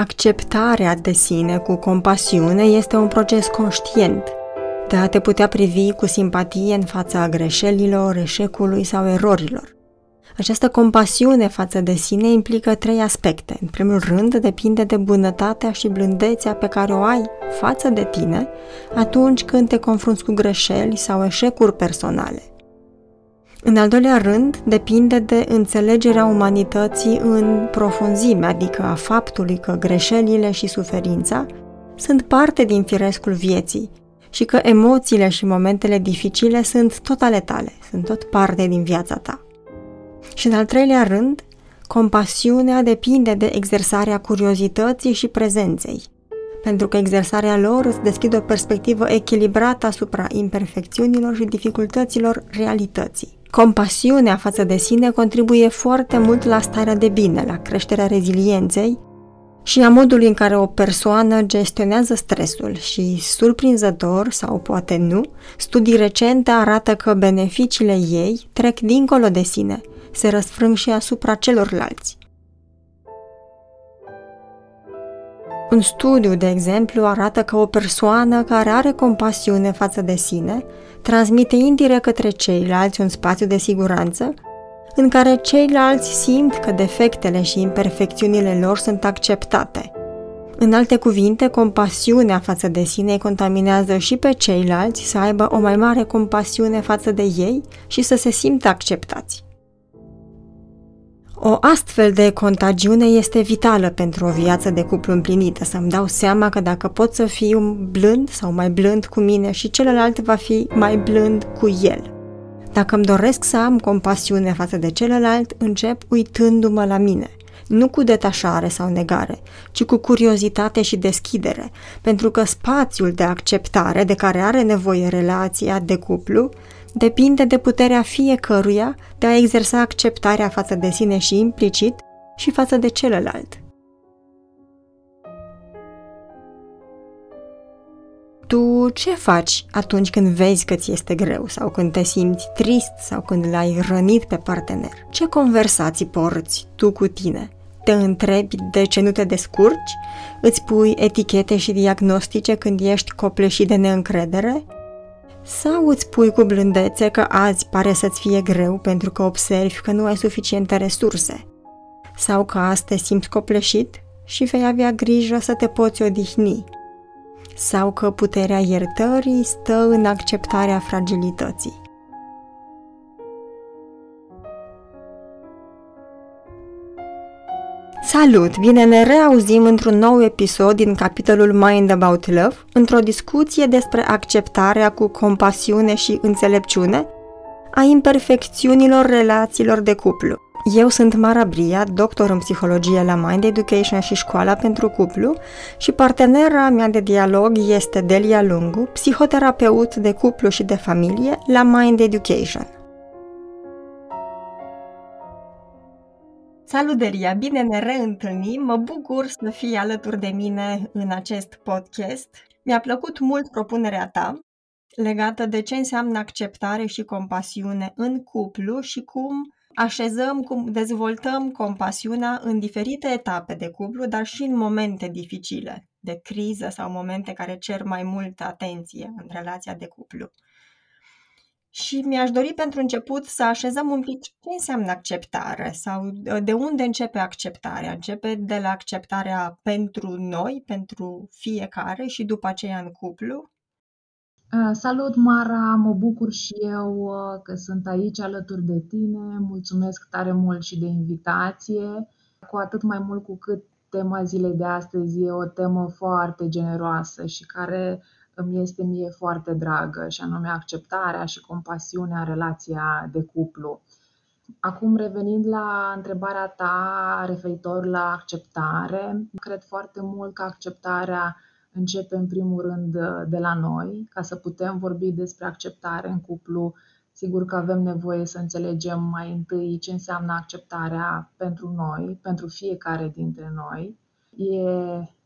Acceptarea de sine cu compasiune este un proces conștient de a te putea privi cu simpatie în fața greșelilor, eșecului sau erorilor. Această compasiune față de sine implică trei aspecte. În primul rând, depinde de bunătatea și blândețea pe care o ai față de tine atunci când te confrunți cu greșeli sau eșecuri personale. În al doilea rând, depinde de înțelegerea umanității în profunzime, adică a faptului că greșelile și suferința sunt parte din firescul vieții și că emoțiile și momentele dificile sunt tot ale tale, sunt tot parte din viața ta. Și în al treilea rând, compasiunea depinde de exersarea curiozității și prezenței, pentru că exersarea lor îți deschide o perspectivă echilibrată asupra imperfecțiunilor și dificultăților realității. Compasiunea față de sine contribuie foarte mult la starea de bine, la creșterea rezilienței și a modului în care o persoană gestionează stresul și, surprinzător sau poate nu, studii recente arată că beneficiile ei trec dincolo de sine, se răsfrâng și asupra celorlalți. Un studiu, de exemplu, arată că o persoană care are compasiune față de sine transmite indirect către ceilalți un spațiu de siguranță în care ceilalți simt că defectele și imperfecțiunile lor sunt acceptate. În alte cuvinte, compasiunea față de sine îi contaminează și pe ceilalți să aibă o mai mare compasiune față de ei și să se simtă acceptați. O astfel de contagiune este vitală pentru o viață de cuplu împlinită, să-mi dau seama că dacă pot să fiu blând sau mai blând cu mine și celălalt va fi mai blând cu el. Dacă îmi doresc să am compasiune față de celălalt, încep uitându-mă la mine, nu cu detașare sau negare, ci cu curiozitate și deschidere, pentru că spațiul de acceptare de care are nevoie relația de cuplu depinde de puterea fiecăruia de a exersa acceptarea față de sine și implicit și față de celălalt. Tu ce faci atunci când vezi că ți este greu sau când te simți trist sau când l-ai rănit pe partener? Ce conversații porți tu cu tine? Te întrebi de ce nu te descurci? Îți pui etichete și diagnostice când ești copleșit de neîncredere? Sau îți pui cu blândețe că azi pare să-ți fie greu pentru că observi că nu ai suficiente resurse? Sau că azi te simți copleșit și vei avea grijă să te poți odihni? Sau că puterea iertării stă în acceptarea fragilității? Salut! Bine ne reauzim într-un nou episod din capitolul Mind About Love, într-o discuție despre acceptarea cu compasiune și înțelepciune a imperfecțiunilor relațiilor de cuplu. Eu sunt Mara Bria, doctor în psihologie la Mind Education și Școala pentru Cuplu și partenera mea de dialog este Delia Lungu, psihoterapeut de cuplu și de familie la Mind Education. Salut, Delia! Bine ne reîntâlnim! Mă bucur să fii alături de mine în acest podcast. Mi-a plăcut mult propunerea ta legată de ce înseamnă acceptare și compasiune în cuplu și cum așezăm, cum dezvoltăm compasiunea în diferite etape de cuplu, dar și în momente dificile, de criză sau momente care cer mai multă atenție în relația de cuplu. Și mi-aș dori pentru început să așezăm un pic ce înseamnă acceptare sau ă, de unde începe acceptarea. Începe de la acceptarea pentru noi, pentru fiecare și după aceea în cuplu. Salut, Mara! Mă bucur și eu ă, că sunt aici alături de tine. Mulțumesc tare mult și de invitație, cu atât mai mult cu cât tema zilei de astăzi e o temă foarte generoasă și care îmi este mie foarte dragă, și anume acceptarea și compasiunea în relația de cuplu. Acum, revenind la întrebarea ta referitor la acceptare, cred foarte mult că acceptarea începe în primul rând de la noi. Ca să putem vorbi despre acceptare în cuplu, sigur că avem nevoie să înțelegem mai întâi ce înseamnă acceptarea pentru noi, pentru fiecare dintre noi. E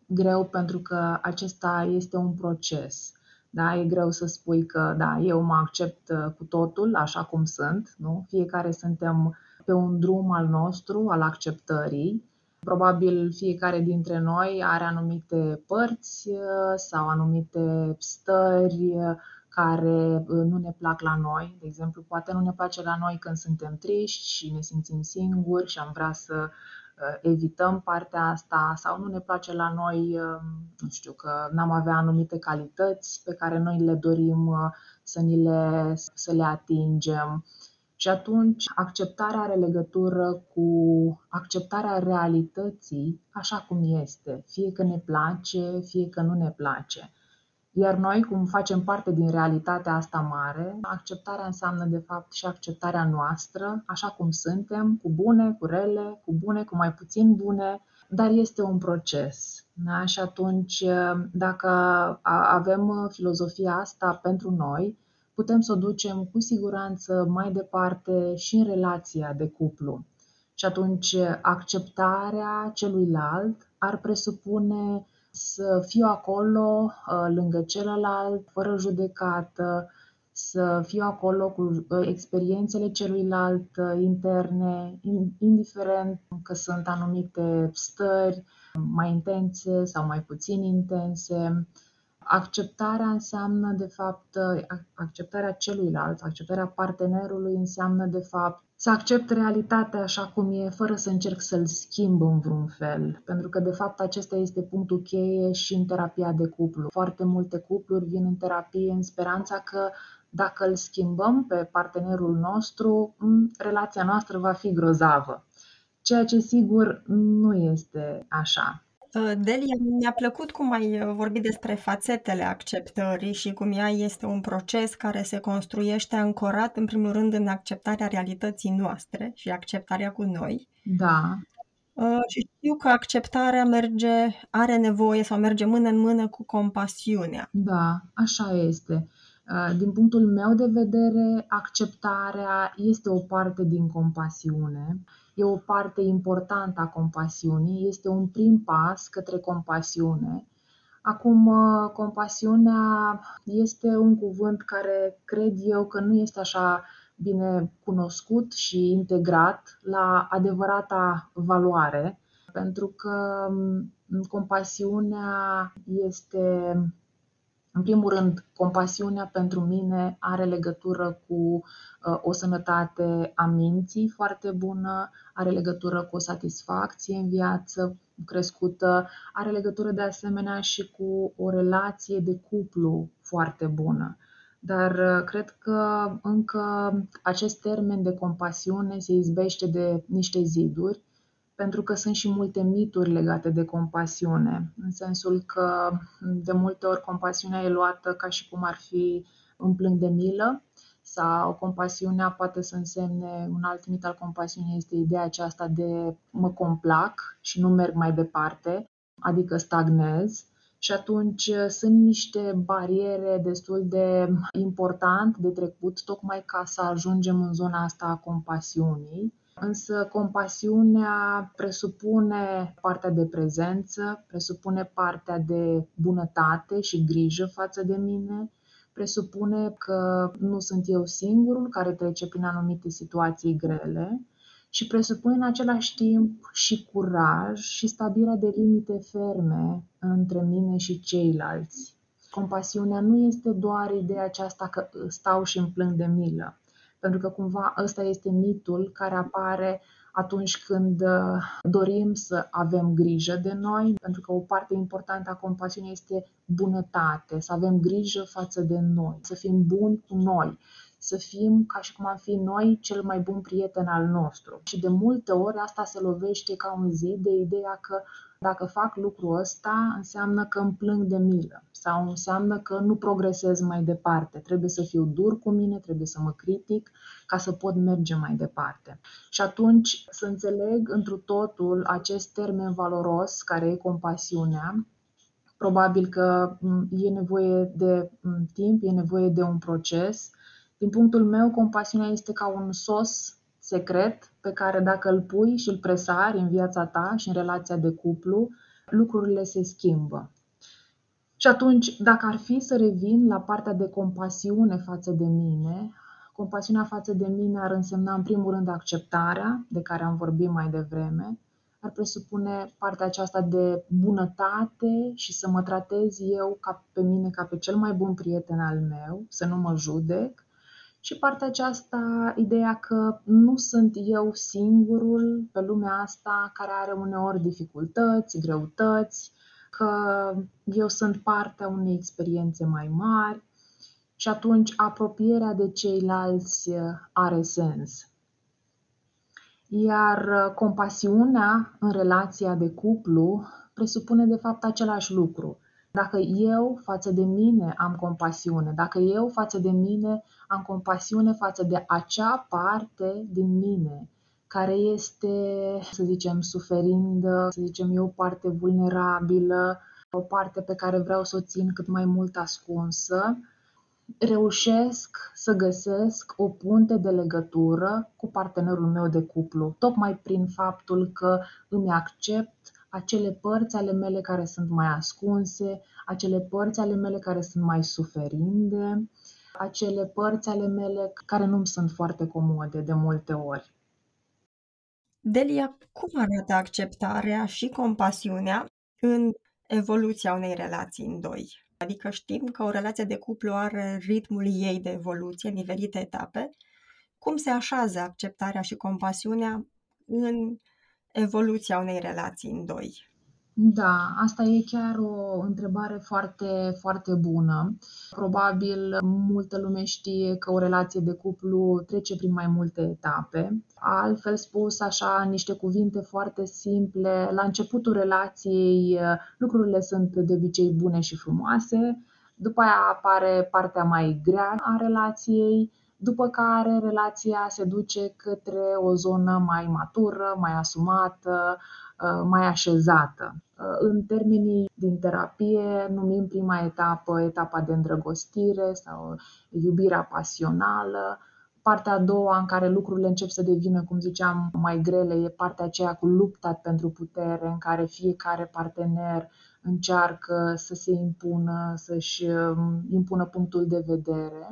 greu pentru că acesta este un proces. Da? E greu să spui că da, eu mă accept uh, cu totul așa cum sunt. Nu? Fiecare suntem pe un drum al nostru, al acceptării. Probabil fiecare dintre noi are anumite părți uh, sau anumite stări uh, care nu ne plac la noi. De exemplu, poate nu ne place la noi când suntem triști și ne simțim singuri și am vrea să evităm partea asta sau nu ne place la noi, nu știu, că n-am avea anumite calități pe care noi le dorim să, ni le, să le atingem. Și atunci acceptarea are legătură cu acceptarea realității așa cum este, fie că ne place, fie că nu ne place. Iar noi, cum facem parte din realitatea asta mare, acceptarea înseamnă de fapt și acceptarea noastră, așa cum suntem, cu bune, cu rele, cu bune, cu mai puțin bune, dar este un proces. Da? Și atunci, dacă avem filozofia asta pentru noi, putem să o ducem cu siguranță mai departe și în relația de cuplu. Și atunci acceptarea celuilalt ar presupune să fiu acolo uh, lângă celălalt, fără judecată, să fiu acolo cu uh, experiențele celuilalt uh, interne, indiferent că sunt anumite stări mai intense sau mai puțin intense, Acceptarea înseamnă, de fapt, acceptarea celuilalt, acceptarea partenerului înseamnă, de fapt, să accept realitatea așa cum e, fără să încerc să-l schimb în vreun fel. Pentru că, de fapt, acesta este punctul cheie și în terapia de cuplu. Foarte multe cupluri vin în terapie în speranța că dacă îl schimbăm pe partenerul nostru, relația noastră va fi grozavă. Ceea ce, sigur, nu este așa. Uh, Delia, mi-a plăcut cum ai uh, vorbit despre fațetele acceptării și cum ea este un proces care se construiește ancorat, în primul rând, în acceptarea realității noastre și acceptarea cu noi. Da. Uh, și știu că acceptarea merge, are nevoie sau merge mână în mână cu compasiunea. Da, așa este. Din punctul meu de vedere, acceptarea este o parte din compasiune e o parte importantă a compasiunii, este un prim pas către compasiune. Acum, uh, compasiunea este un cuvânt care cred eu că nu este așa bine cunoscut și integrat la adevărata valoare, pentru că um, compasiunea este în primul rând, compasiunea pentru mine are legătură cu uh, o sănătate a minții foarte bună, are legătură cu o satisfacție în viață crescută, are legătură de asemenea și cu o relație de cuplu foarte bună. Dar uh, cred că încă acest termen de compasiune se izbește de niște ziduri pentru că sunt și multe mituri legate de compasiune, în sensul că de multe ori compasiunea e luată ca și cum ar fi un plâng de milă sau compasiunea poate să însemne, un alt mit al compasiunii este ideea aceasta de mă complac și nu merg mai departe, adică stagnez. Și atunci sunt niște bariere destul de important de trecut, tocmai ca să ajungem în zona asta a compasiunii Însă compasiunea presupune partea de prezență, presupune partea de bunătate și grijă față de mine, presupune că nu sunt eu singurul care trece prin anumite situații grele și presupune în același timp și curaj și stabilirea de limite ferme între mine și ceilalți. Compasiunea nu este doar ideea aceasta că stau și îmi plâng de milă pentru că cumva ăsta este mitul care apare atunci când uh, dorim să avem grijă de noi, pentru că o parte importantă a compasiunii este bunătate, să avem grijă față de noi, să fim buni cu noi, să fim ca și cum am fi noi cel mai bun prieten al nostru. Și de multe ori asta se lovește ca un zid de ideea că dacă fac lucrul ăsta, înseamnă că îmi plâng de milă sau înseamnă că nu progresez mai departe. Trebuie să fiu dur cu mine, trebuie să mă critic ca să pot merge mai departe. Și atunci să înțeleg întru totul acest termen valoros care e compasiunea, probabil că e nevoie de timp, e nevoie de un proces. Din punctul meu, compasiunea este ca un sos secret pe care dacă îl pui și îl presari în viața ta și în relația de cuplu, lucrurile se schimbă. Și atunci, dacă ar fi să revin la partea de compasiune față de mine, compasiunea față de mine ar însemna în primul rând acceptarea, de care am vorbit mai devreme, ar presupune partea aceasta de bunătate și să mă tratez eu ca pe mine, ca pe cel mai bun prieten al meu, să nu mă judec. Și partea aceasta, ideea că nu sunt eu singurul pe lumea asta care are uneori dificultăți, greutăți, că eu sunt partea unei experiențe mai mari și atunci apropierea de ceilalți are sens. Iar uh, compasiunea în relația de cuplu presupune de fapt același lucru. Dacă eu față de mine am compasiune, dacă eu față de mine am compasiune față de acea parte din mine care este, să zicem, suferindă, să zicem, e o parte vulnerabilă, o parte pe care vreau să o țin cât mai mult ascunsă, reușesc să găsesc o punte de legătură cu partenerul meu de cuplu, tocmai prin faptul că îmi accept acele părți ale mele care sunt mai ascunse, acele părți ale mele care sunt mai suferinde, acele părți ale mele care nu sunt foarte comode de multe ori. Delia, cum arată acceptarea și compasiunea în evoluția unei relații în doi? Adică știm că o relație de cuplu are ritmul ei de evoluție în diferite etape. Cum se așează acceptarea și compasiunea în evoluția unei relații în doi? Da, asta e chiar o întrebare foarte, foarte bună. Probabil multă lume știe că o relație de cuplu trece prin mai multe etape. Altfel spus, așa, niște cuvinte foarte simple, la începutul relației lucrurile sunt de obicei bune și frumoase, după aia apare partea mai grea a relației, după care relația se duce către o zonă mai matură, mai asumată, Uh, mai așezată. Uh, în termenii din terapie numim prima etapă etapa de îndrăgostire sau iubirea pasională. Partea a doua în care lucrurile încep să devină, cum ziceam, mai grele e partea aceea cu lupta pentru putere, în care fiecare partener încearcă să se impună, să-și um, impună punctul de vedere.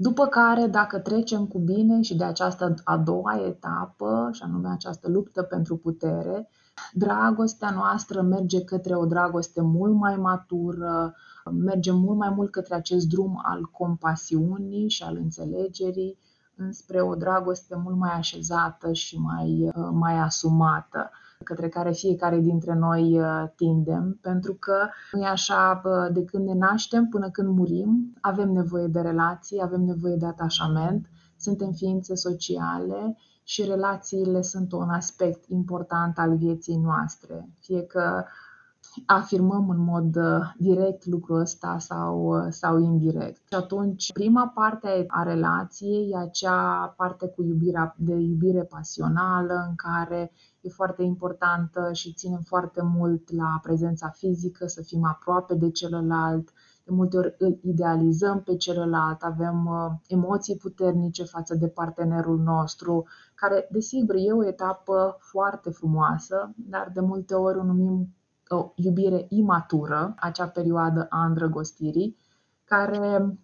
După care, dacă trecem cu bine și de această a doua etapă, și anume această luptă pentru putere, dragostea noastră merge către o dragoste mult mai matură, merge mult mai mult către acest drum al compasiunii și al înțelegerii, înspre o dragoste mult mai așezată și mai, mai asumată către care fiecare dintre noi uh, tindem, pentru că nu e așa de când ne naștem până când murim, avem nevoie de relații, avem nevoie de atașament, suntem ființe sociale și relațiile sunt un aspect important al vieții noastre. Fie că afirmăm în mod uh, direct lucrul ăsta sau, uh, sau indirect. Și atunci, prima parte a relației e acea parte cu iubirea, de iubire pasională, în care e foarte importantă și ținem foarte mult la prezența fizică, să fim aproape de celălalt, de multe ori îl idealizăm pe celălalt, avem uh, emoții puternice față de partenerul nostru, care, desigur, e o etapă foarte frumoasă, dar de multe ori o numim o iubire imatură, acea perioadă a îndrăgostirii, care,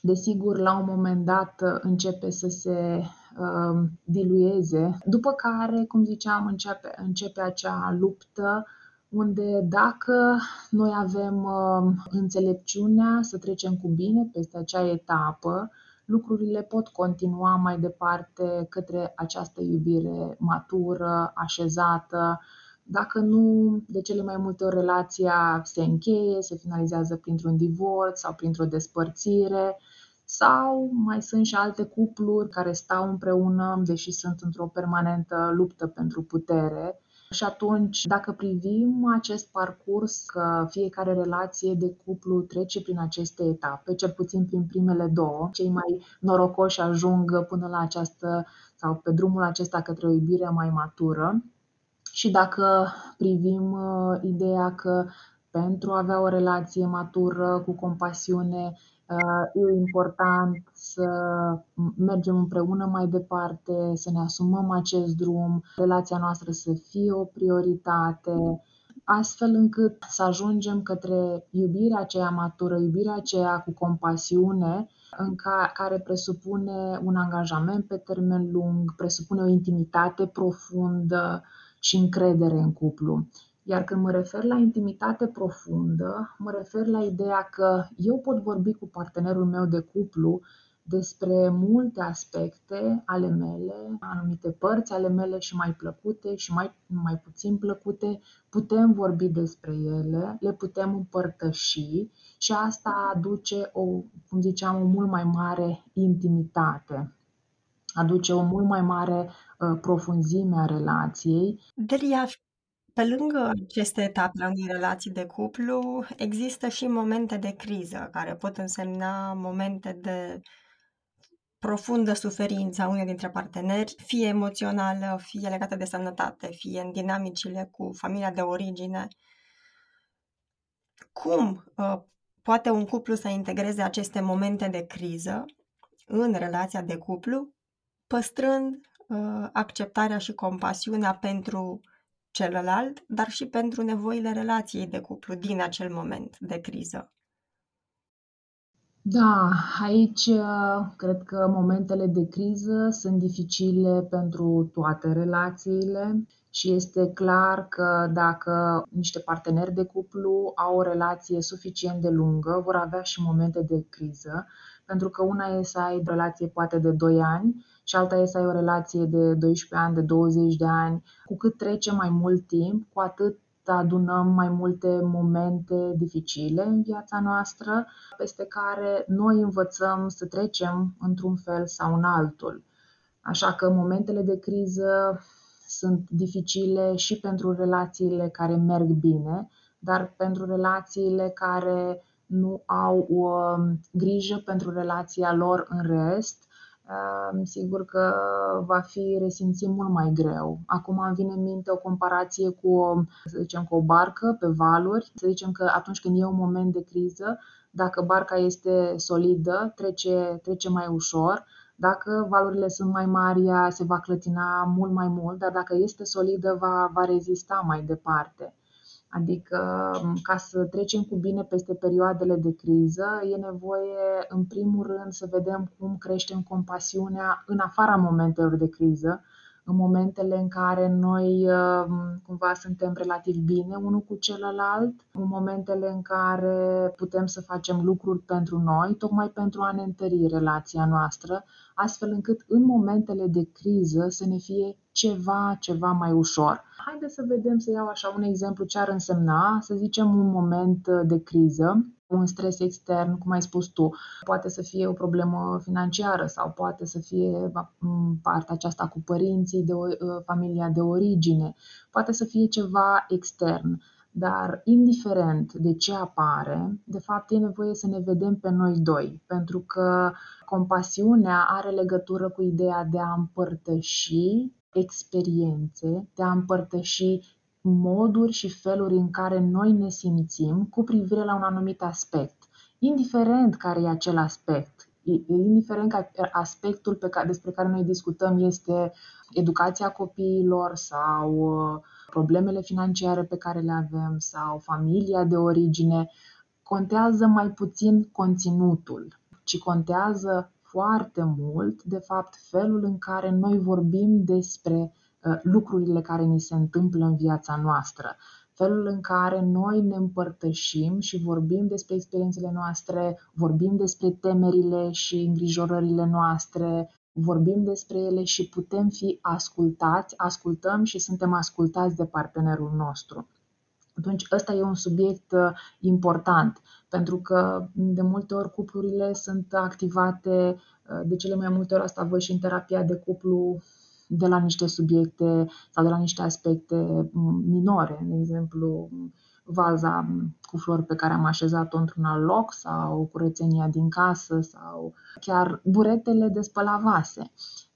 desigur, la un moment dat începe să se uh, dilueze, după care, cum ziceam, începe, începe acea luptă unde dacă noi avem uh, înțelepciunea să trecem cu bine peste acea etapă, lucrurile pot continua mai departe către această iubire matură, așezată, dacă nu, de cele mai multe ori relația se încheie, se finalizează printr-un divorț sau printr-o despărțire sau mai sunt și alte cupluri care stau împreună, deși sunt într-o permanentă luptă pentru putere. Și atunci, dacă privim acest parcurs, că fiecare relație de cuplu trece prin aceste etape, cel puțin prin primele două, cei mai norocoși ajung până la această sau pe drumul acesta către o iubire mai matură, și dacă privim uh, ideea că pentru a avea o relație matură, cu compasiune, uh, e important să mergem împreună mai departe, să ne asumăm acest drum, relația noastră să fie o prioritate, astfel încât să ajungem către iubirea aceea matură, iubirea aceea cu compasiune, în care presupune un angajament pe termen lung, presupune o intimitate profundă, și încredere în cuplu. Iar când mă refer la intimitate profundă, mă refer la ideea că eu pot vorbi cu partenerul meu de cuplu despre multe aspecte ale mele, anumite părți ale mele și mai plăcute și mai, mai puțin plăcute, putem vorbi despre ele, le putem împărtăși și asta aduce o, cum ziceam, o mult mai mare intimitate. Aduce o mult mai mare uh, profunzime a relației. Delia, pe lângă aceste etape în relații de cuplu, există și momente de criză, care pot însemna momente de profundă suferință a unui dintre parteneri, fie emoțională, fie legată de sănătate, fie în dinamicile cu familia de origine. Cum uh, poate un cuplu să integreze aceste momente de criză în relația de cuplu, păstrând uh, acceptarea și compasiunea pentru celălalt, dar și pentru nevoile relației de cuplu din acel moment de criză. Da, aici uh, cred că momentele de criză sunt dificile pentru toate relațiile și este clar că dacă niște parteneri de cuplu au o relație suficient de lungă, vor avea și momente de criză, pentru că una e să ai o relație poate de 2 ani și alta e să ai o relație de 12 ani, de 20 de ani. Cu cât trece mai mult timp, cu atât adunăm mai multe momente dificile în viața noastră, peste care noi învățăm să trecem într-un fel sau în altul. Așa că momentele de criză sunt dificile și pentru relațiile care merg bine, dar pentru relațiile care nu au o um, grijă pentru relația lor în rest, sigur că va fi resimțit mult mai greu. Acum îmi vine în minte o comparație cu, să zicem, cu o barcă pe valuri. Să zicem că atunci când e un moment de criză, dacă barca este solidă, trece, trece mai ușor. Dacă valurile sunt mai mari, ea se va clătina mult mai mult, dar dacă este solidă, va, va rezista mai departe. Adică, ca să trecem cu bine peste perioadele de criză, e nevoie, în primul rând, să vedem cum creștem compasiunea în afara momentelor de criză, în momentele în care noi cumva suntem relativ bine unul cu celălalt, în momentele în care putem să facem lucruri pentru noi, tocmai pentru a ne întări relația noastră, astfel încât în momentele de criză să ne fie ceva, ceva mai ușor. Haideți să vedem, să iau așa un exemplu, ce ar însemna, să zicem, un moment de criză, un stres extern, cum ai spus tu. Poate să fie o problemă financiară sau poate să fie partea aceasta cu părinții de o, familia de origine, poate să fie ceva extern. Dar, indiferent de ce apare, de fapt e nevoie să ne vedem pe noi doi, pentru că compasiunea are legătură cu ideea de a împărtăși experiențe, de a împărtăși moduri și feluri în care noi ne simțim cu privire la un anumit aspect, indiferent care e acel aspect, indiferent că aspectul pe care, despre care noi discutăm este educația copiilor sau uh, problemele financiare pe care le avem sau familia de origine, contează mai puțin conținutul, ci contează foarte mult, de fapt, felul în care noi vorbim despre uh, lucrurile care ni se întâmplă în viața noastră, felul în care noi ne împărtășim și vorbim despre experiențele noastre, vorbim despre temerile și îngrijorările noastre, vorbim despre ele și putem fi ascultați, ascultăm și suntem ascultați de partenerul nostru. Atunci, ăsta e un subiect uh, important, pentru că de multe ori cuplurile sunt activate, uh, de cele mai multe ori asta văd și în terapia de cuplu, de la niște subiecte sau de la niște aspecte mm, minore, de exemplu, vaza cu flori pe care am așezat-o într-un alt loc sau curățenia din casă sau chiar buretele de spăla vase.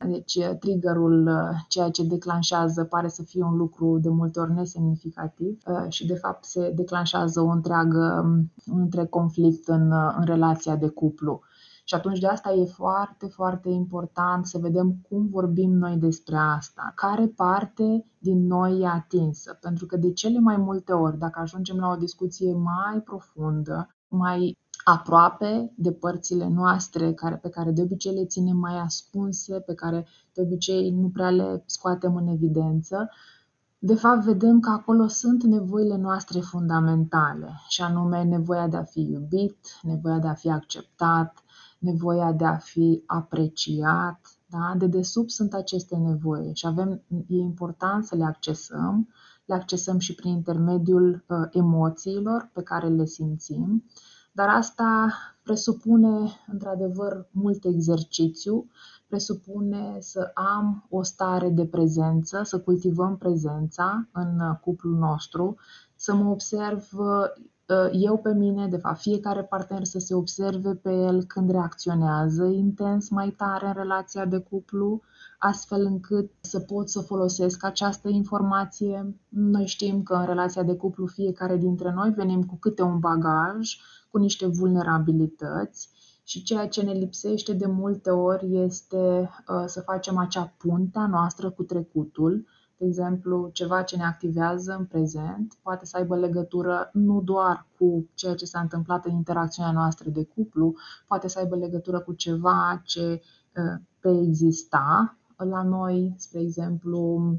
Deci triggerul, ceea ce declanșează, pare să fie un lucru de multe ori nesemnificativ uh, și de fapt se declanșează o întreagă, un întreg conflict în, în relația de cuplu. Și atunci de asta e foarte, foarte important să vedem cum vorbim noi despre asta, care parte din noi e atinsă. Pentru că de cele mai multe ori, dacă ajungem la o discuție mai profundă, mai aproape de părțile noastre care, pe care de obicei le ținem mai ascunse, pe care de obicei nu prea le scoatem în evidență, de fapt vedem că acolo sunt nevoile noastre fundamentale, și anume nevoia de a fi iubit, nevoia de a fi acceptat, nevoia de a fi apreciat. Da? De desubt sunt aceste nevoi și avem, e important să le accesăm, le accesăm și prin intermediul uh, emoțiilor pe care le simțim, dar asta presupune într-adevăr mult exercițiu, presupune să am o stare de prezență, să cultivăm prezența în cuplul nostru, să mă observ uh, eu pe mine, de fapt fiecare partener să se observe pe el când reacționează intens mai tare în relația de cuplu, astfel încât să pot să folosesc această informație. Noi știm că în relația de cuplu fiecare dintre noi venim cu câte un bagaj, cu niște vulnerabilități și ceea ce ne lipsește de multe ori este uh, să facem acea punte a noastră cu trecutul, de exemplu, ceva ce ne activează în prezent poate să aibă legătură nu doar cu ceea ce s-a întâmplat în interacțiunea noastră de cuplu, poate să aibă legătură cu ceva ce uh, preexista la noi, spre exemplu,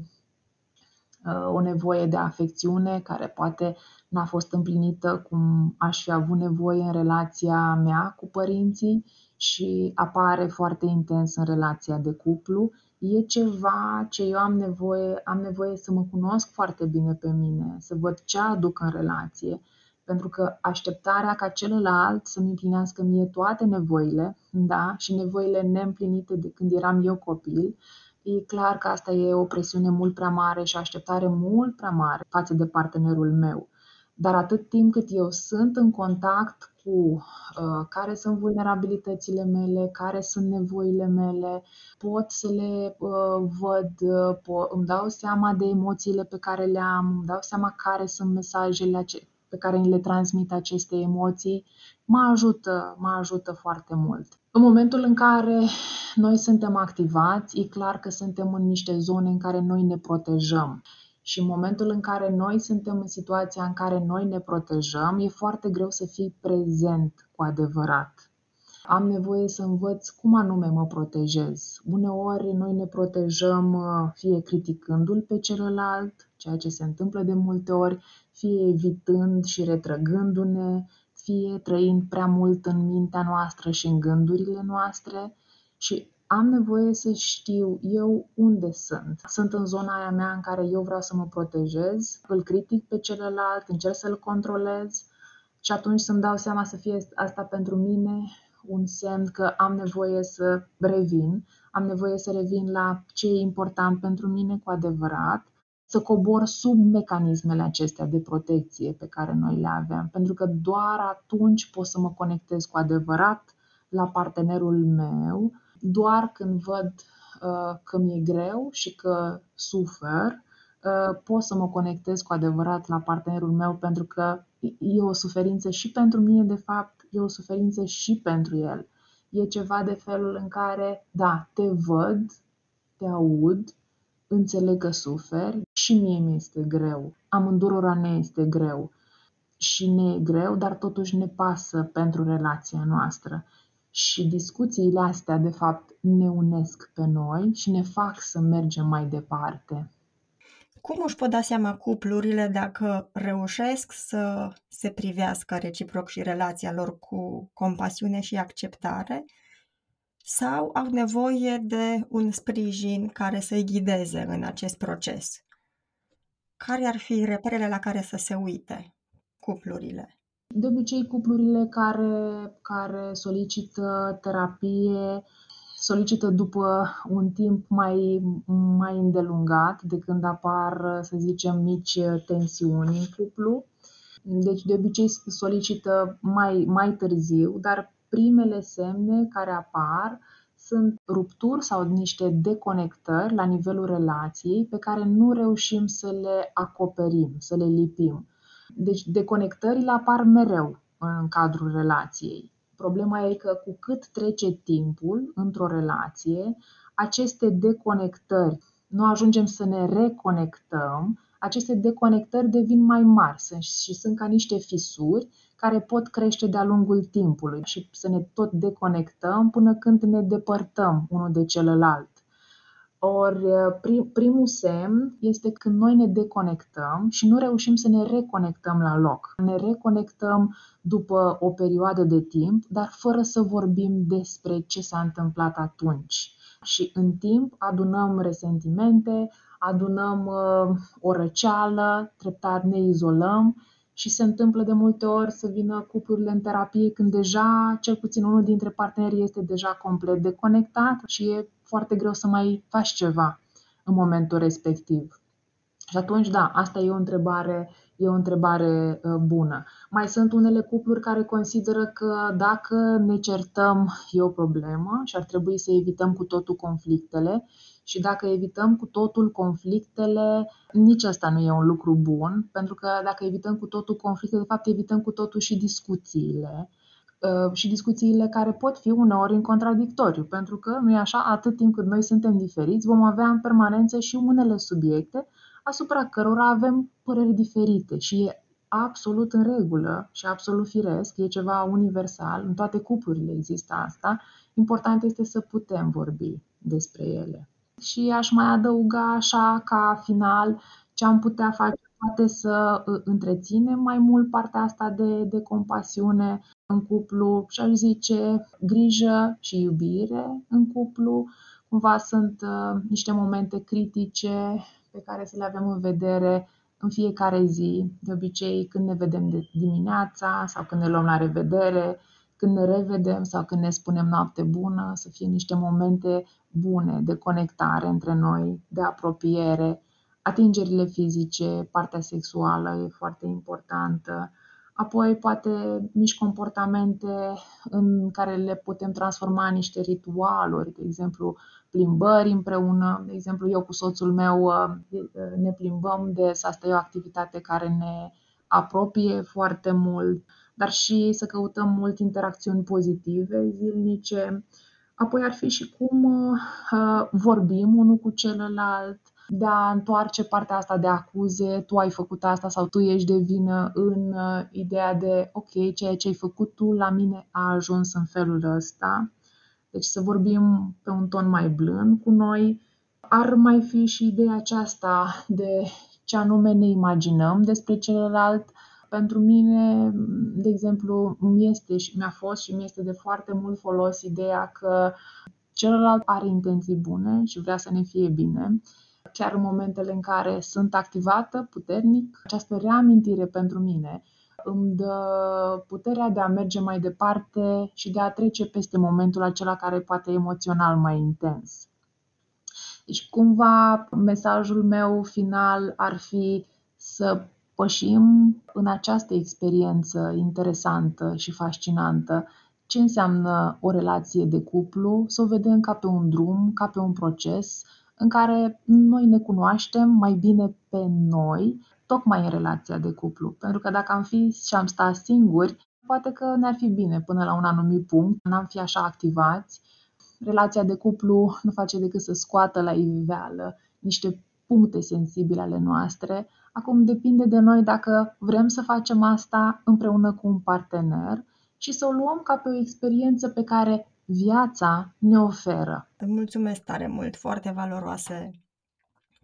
uh, o nevoie de afecțiune care poate n-a fost împlinită cum aș fi avut nevoie în relația mea cu părinții și apare foarte intens în relația de cuplu. E ceva ce eu am nevoie, am nevoie să mă cunosc foarte bine pe mine, să văd ce aduc în relație, pentru că așteptarea ca celălalt să-mi împlinească mie toate nevoile, da, și nevoile neîmplinite de când eram eu copil, e clar că asta e o presiune mult prea mare și o așteptare mult prea mare față de partenerul meu. Dar atât timp cât eu sunt în contact cu uh, care sunt vulnerabilitățile mele, care sunt nevoile mele, pot să le uh, văd, uh, po- îmi dau seama de emoțiile pe care le am, îmi dau seama care sunt mesajele pe care le transmit aceste emoții, mă ajută, mă ajută foarte mult. În momentul în care noi suntem activați, e clar că suntem în niște zone în care noi ne protejăm. Și în momentul în care noi suntem în situația în care noi ne protejăm, e foarte greu să fii prezent cu adevărat. Am nevoie să învăț cum anume mă protejez. Uneori noi ne protejăm uh, fie criticându-l pe celălalt, ceea ce se întâmplă de multe ori, fie evitând și retrăgându-ne, fie trăind prea mult în mintea noastră și în gândurile noastre și am nevoie să știu eu unde sunt. Sunt în zona aia mea în care eu vreau să mă protejez, îl critic pe celălalt, încerc să-l controlez și atunci să-mi dau seama să fie asta pentru mine un semn că am nevoie să revin, am nevoie să revin la ce e important pentru mine cu adevărat, să cobor sub mecanismele acestea de protecție pe care noi le avem, pentru că doar atunci pot să mă conectez cu adevărat la partenerul meu doar când văd uh, că mi-e greu și că sufer, uh, pot să mă conectez cu adevărat la partenerul meu pentru că e o suferință și pentru mine, de fapt, e o suferință și pentru el. E ceva de felul în care, da, te văd, te aud, înțeleg că suferi și mie mi este greu. Amândurora ne este greu și ne e greu, dar totuși ne pasă pentru relația noastră. Și discuțiile astea, de fapt, ne unesc pe noi și ne fac să mergem mai departe. Cum își pot da seama cuplurile dacă reușesc să se privească reciproc și relația lor cu compasiune și acceptare sau au nevoie de un sprijin care să-i ghideze în acest proces? Care ar fi reperele la care să se uite cuplurile? De obicei, cuplurile care, care solicită terapie solicită după un timp mai, mai îndelungat de când apar, să zicem, mici tensiuni în cuplu. Deci, de obicei, solicită mai, mai târziu, dar primele semne care apar sunt rupturi sau niște deconectări la nivelul relației pe care nu reușim să le acoperim, să le lipim. Deci deconectările apar mereu în cadrul relației. Problema e că cu cât trece timpul într-o relație, aceste deconectări, nu ajungem să ne reconectăm, aceste deconectări devin mai mari și sunt ca niște fisuri care pot crește de-a lungul timpului și să ne tot deconectăm până când ne depărtăm unul de celălalt. Ori prim, primul semn este când noi ne deconectăm și nu reușim să ne reconectăm la loc. Ne reconectăm după o perioadă de timp, dar fără să vorbim despre ce s-a întâmplat atunci. Și în timp adunăm resentimente, adunăm uh, o răceală, treptat ne izolăm și se întâmplă de multe ori să vină cuplurile în terapie când deja, cel puțin unul dintre parteneri este deja complet deconectat și e foarte greu să mai faci ceva în momentul respectiv. Și atunci, da, asta e o întrebare, e o întrebare uh, bună. Mai sunt unele cupluri care consideră că dacă ne certăm e o problemă și ar trebui să evităm cu totul conflictele și dacă evităm cu totul conflictele, nici asta nu e un lucru bun, pentru că dacă evităm cu totul conflictele, de fapt evităm cu totul și discuțiile uh, și discuțiile care pot fi uneori în contradictoriu, pentru că nu e așa, atât timp cât noi suntem diferiți, vom avea în permanență și unele subiecte asupra cărora avem păreri diferite și e absolut în regulă și absolut firesc, e ceva universal, în toate cuplurile există asta, important este să putem vorbi despre ele. Și aș mai adăuga așa ca final ce am putea face poate să ă, întreținem mai mult partea asta de, de compasiune în cuplu și aș zice grijă și iubire în cuplu. Cumva sunt uh, niște momente critice pe care să le avem în vedere în fiecare zi, de obicei când ne vedem de dimineața sau când ne luăm la revedere, când ne revedem sau când ne spunem noapte bună, să fie niște momente bune de conectare între noi, de apropiere, atingerile fizice, partea sexuală e foarte importantă, apoi poate mici comportamente în care le putem transforma în niște ritualuri, de exemplu plimbări împreună, de exemplu eu cu soțul meu uh, ne plimbăm de asta e o activitate care ne apropie foarte mult, dar și să căutăm mult interacțiuni pozitive zilnice. Apoi ar fi și cum uh, vorbim unul cu celălalt, de a întoarce partea asta de acuze, tu ai făcut asta sau tu ești de vină în uh, ideea de ok, ceea ce ai făcut tu la mine a ajuns în felul ăsta. Deci să vorbim pe un ton mai blând cu noi. Ar mai fi și ideea aceasta de ce anume ne imaginăm despre celălalt, pentru mine, de exemplu, mi este și mi-a fost și mi este de foarte mult folos ideea că celălalt are intenții bune și vrea să ne fie bine. Chiar în momentele în care sunt activată puternic, această reamintire pentru mine îmi dă puterea de a merge mai departe și de a trece peste momentul acela care poate emoțional mai intens. Deci, cumva, mesajul meu final ar fi să pășim în această experiență interesantă și fascinantă ce înseamnă o relație de cuplu, să o vedem ca pe un drum, ca pe un proces în care noi ne cunoaștem mai bine pe noi, tocmai în relația de cuplu. Pentru că dacă am fi și am sta singuri, poate că ne-ar fi bine până la un anumit punct, n-am fi așa activați. Relația de cuplu nu face decât să scoată la iveală niște puncte sensibile ale noastre. Acum depinde de noi dacă vrem să facem asta împreună cu un partener și să o luăm ca pe o experiență pe care viața ne oferă. Îți mulțumesc tare mult, foarte valoroase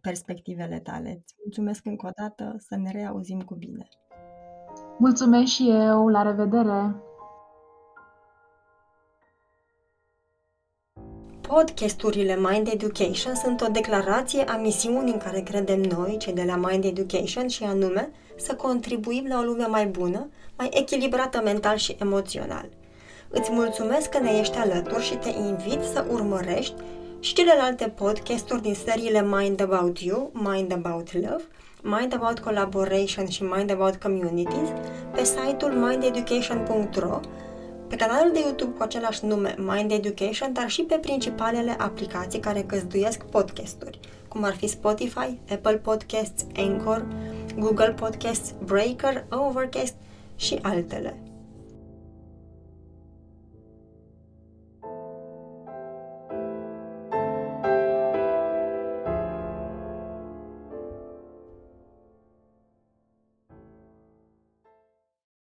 perspectivele tale. Îți mulțumesc încă o dată, să ne reauzim cu bine. Mulțumesc și eu, la revedere! Podcasturile Mind Education sunt o declarație a misiunii în care credem noi, cei de la Mind Education, și anume să contribuim la o lume mai bună, mai echilibrată mental și emoțional. Îți mulțumesc că ne ești alături și te invit să urmărești și celelalte podcasturi din seriile Mind About You, Mind About Love, Mind About Collaboration și Mind About Communities pe site-ul mindeducation.ro pe canalul de YouTube cu același nume Mind Education, dar și pe principalele aplicații care găzduiesc podcasturi, cum ar fi Spotify, Apple Podcasts, Anchor, Google Podcasts, Breaker, Overcast și altele.